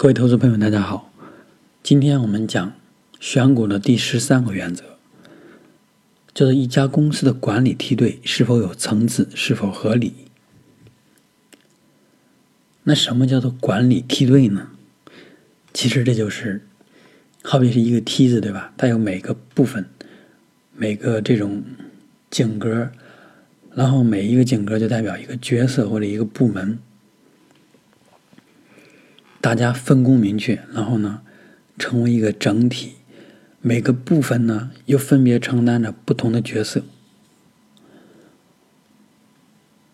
各位投资朋友，大家好。今天我们讲选股的第十三个原则，叫做一家公司的管理梯队是否有层次，是否合理。那什么叫做管理梯队呢？其实这就是好比是一个梯子，对吧？它有每个部分，每个这种井格，然后每一个井格就代表一个角色或者一个部门。大家分工明确，然后呢，成为一个整体，每个部分呢又分别承担着不同的角色。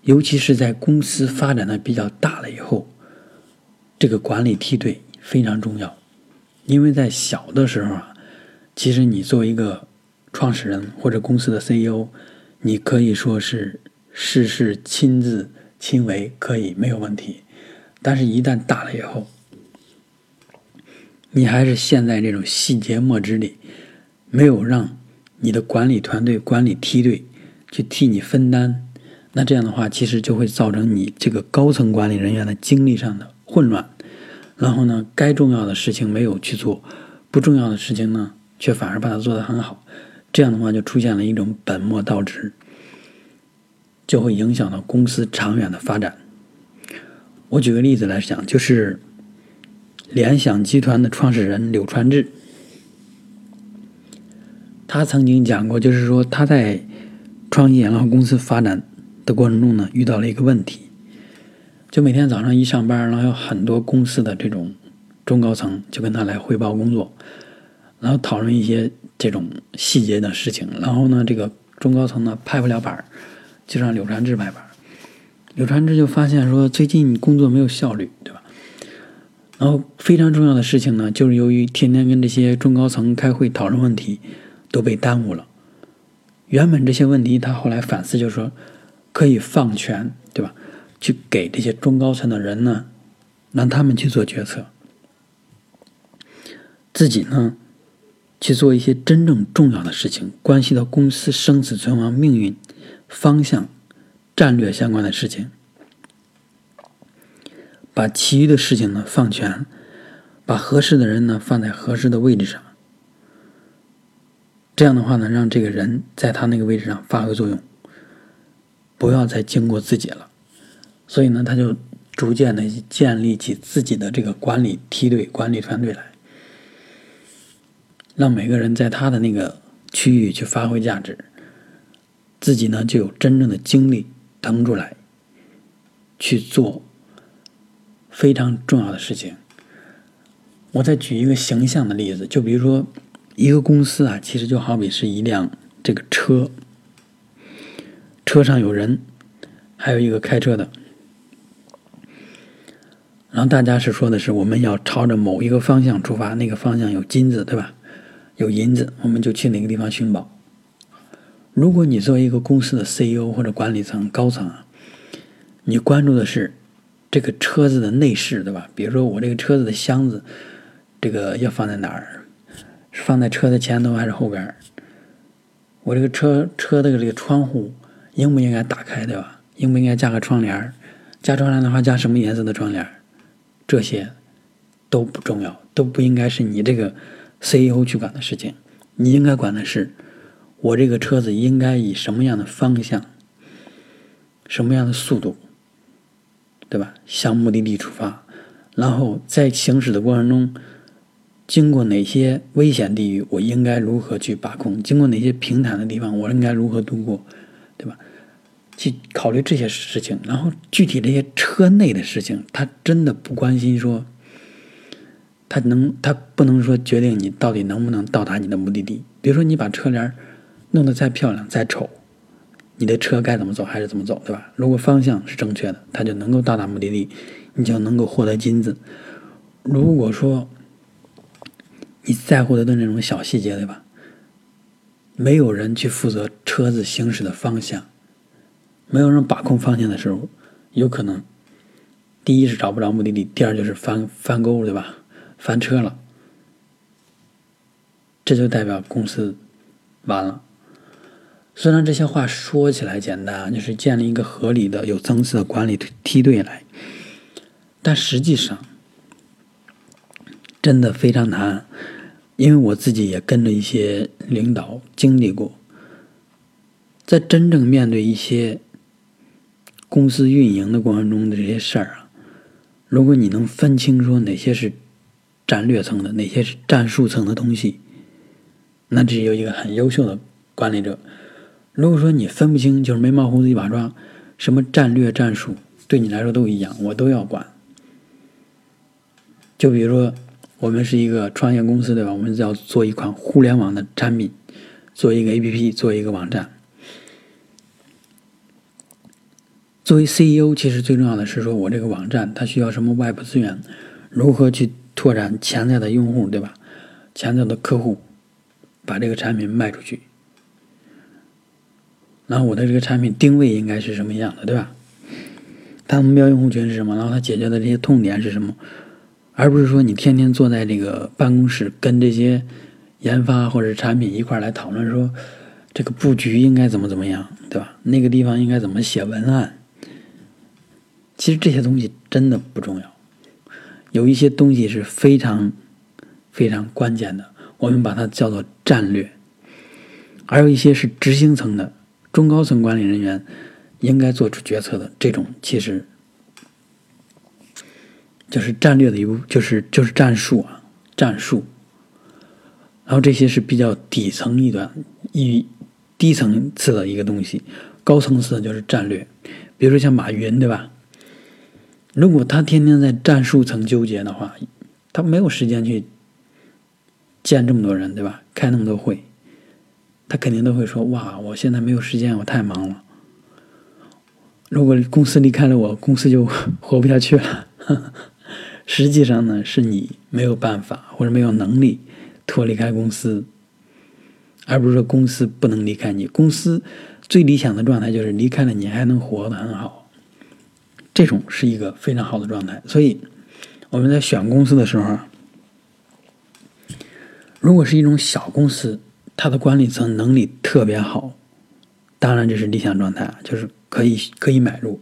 尤其是在公司发展的比较大了以后，这个管理梯队非常重要。因为在小的时候啊，其实你作为一个创始人或者公司的 CEO，你可以说是事事亲自亲为，可以没有问题。但是，一旦大了以后，你还是陷在这种细节末枝里，没有让你的管理团队、管理梯队去替你分担，那这样的话，其实就会造成你这个高层管理人员的精力上的混乱。然后呢，该重要的事情没有去做，不重要的事情呢，却反而把它做得很好。这样的话，就出现了一种本末倒置，就会影响到公司长远的发展。我举个例子来讲，就是。联想集团的创始人柳传志，他曾经讲过，就是说他在创业然后公司发展的过程中呢，遇到了一个问题，就每天早上一上班，然后有很多公司的这种中高层就跟他来汇报工作，然后讨论一些这种细节的事情，然后呢，这个中高层呢拍不了板就让柳传志拍板柳传志就发现说，最近工作没有效率，对吧？然后非常重要的事情呢，就是由于天天跟这些中高层开会讨论问题，都被耽误了。原本这些问题他后来反思，就是说可以放权，对吧？去给这些中高层的人呢，让他们去做决策，自己呢去做一些真正重要的事情，关系到公司生死存亡、命运方向、战略相关的事情。把其余的事情呢放权，把合适的人呢放在合适的位置上，这样的话呢，让这个人在他那个位置上发挥作用，不要再经过自己了。所以呢，他就逐渐的建立起自己的这个管理梯队、管理团队来，让每个人在他的那个区域去发挥价值，自己呢就有真正的精力腾出来去做。非常重要的事情。我再举一个形象的例子，就比如说一个公司啊，其实就好比是一辆这个车，车上有人，还有一个开车的。然后大家是说的是我们要朝着某一个方向出发，那个方向有金子，对吧？有银子，我们就去哪个地方寻宝。如果你作为一个公司的 CEO 或者管理层高层啊，你关注的是。这个车子的内饰，对吧？比如说我这个车子的箱子，这个要放在哪儿？是放在车的前头还是后边？我这个车车的这个窗户应不应该打开，对吧？应不应该加个窗帘？加窗帘的话，加什么颜色的窗帘？这些都不重要，都不应该是你这个 CEO 去管的事情。你应该管的是，我这个车子应该以什么样的方向、什么样的速度？对吧？向目的地出发，然后在行驶的过程中，经过哪些危险地域，我应该如何去把控？经过哪些平坦的地方，我应该如何度过？对吧？去考虑这些事情。然后具体这些车内的事情，他真的不关心说，他能，他不能说决定你到底能不能到达你的目的地。比如说，你把车帘弄得再漂亮、再丑。你的车该怎么走还是怎么走，对吧？如果方向是正确的，它就能够到达目的地，你就能够获得金子。如果说你在乎的都是那种小细节，对吧？没有人去负责车子行驶的方向，没有人把控方向的时候，有可能第一是找不着目的地，第二就是翻翻沟，对吧？翻车了，这就代表公司完了。虽然这些话说起来简单，就是建立一个合理的、有层次的管理梯队来，但实际上，真的非常难，因为我自己也跟着一些领导经历过，在真正面对一些公司运营的过程中的这些事儿啊，如果你能分清说哪些是战略层的，哪些是战术层的东西，那这是有一个很优秀的管理者。如果说你分不清，就是眉毛胡子一把抓，什么战略战术对你来说都一样，我都要管。就比如说，我们是一个创业公司，对吧？我们要做一款互联网的产品，做一个 APP，做一个网站。作为 CEO，其实最重要的是说，我这个网站它需要什么外部资源，如何去拓展潜在的用户，对吧？潜在的客户，把这个产品卖出去。然后我的这个产品定位应该是什么样的，对吧？它目标用户群是什么？然后它解决的这些痛点是什么？而不是说你天天坐在这个办公室跟这些研发或者产品一块来讨论说这个布局应该怎么怎么样，对吧？那个地方应该怎么写文案？其实这些东西真的不重要，有一些东西是非常非常关键的，我们把它叫做战略，还有一些是执行层的。中高层管理人员应该做出决策的这种，其实就是战略的一部，就是就是战术啊，战术。然后这些是比较底层一段、一低层次的一个东西，高层次的就是战略。比如说像马云，对吧？如果他天天在战术层纠结的话，他没有时间去见这么多人，对吧？开那么多会。他肯定都会说：“哇，我现在没有时间，我太忙了。如果公司离开了我，公司就 活不下去了。”实际上呢，是你没有办法或者没有能力脱离开公司，而不是说公司不能离开你。公司最理想的状态就是离开了你还能活得很好，这种是一个非常好的状态。所以我们在选公司的时候，如果是一种小公司。他的管理层能力特别好，当然这是理想状态，就是可以可以买入。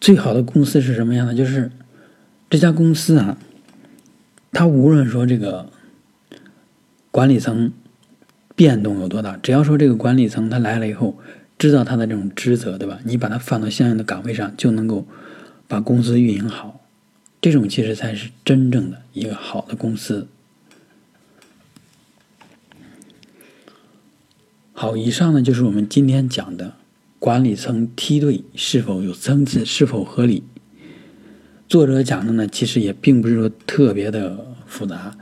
最好的公司是什么样的？就是这家公司啊，他无论说这个管理层变动有多大，只要说这个管理层他来了以后，知道他的这种职责，对吧？你把他放到相应的岗位上，就能够把公司运营好。这种其实才是真正的一个好的公司。好，以上呢就是我们今天讲的管理层梯队是否有层次，是否合理。作者讲的呢，其实也并不是说特别的复杂，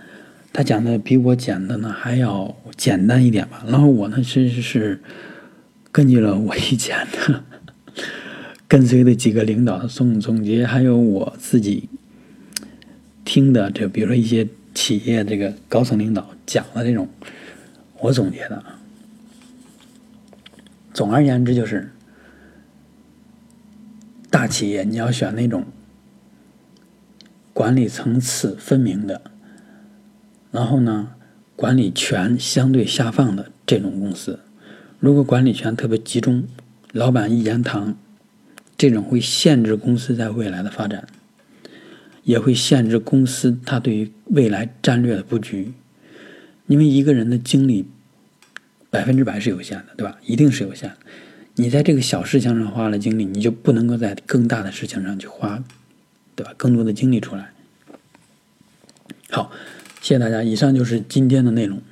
他讲的比我讲的呢还要简单一点吧。然后我呢，其实是根据了我以前的 跟随的几个领导的总总结，还有我自己听的这，比如说一些企业这个高层领导讲的这种，我总结的。总而言之，就是大企业你要选那种管理层次分明的，然后呢，管理权相对下放的这种公司。如果管理权特别集中，老板一言堂，这种会限制公司在未来的发展，也会限制公司它对于未来战略的布局。因为一个人的精力。百分之百是有限的，对吧？一定是有限的。你在这个小事情上花了精力，你就不能够在更大的事情上去花，对吧？更多的精力出来。好，谢谢大家。以上就是今天的内容。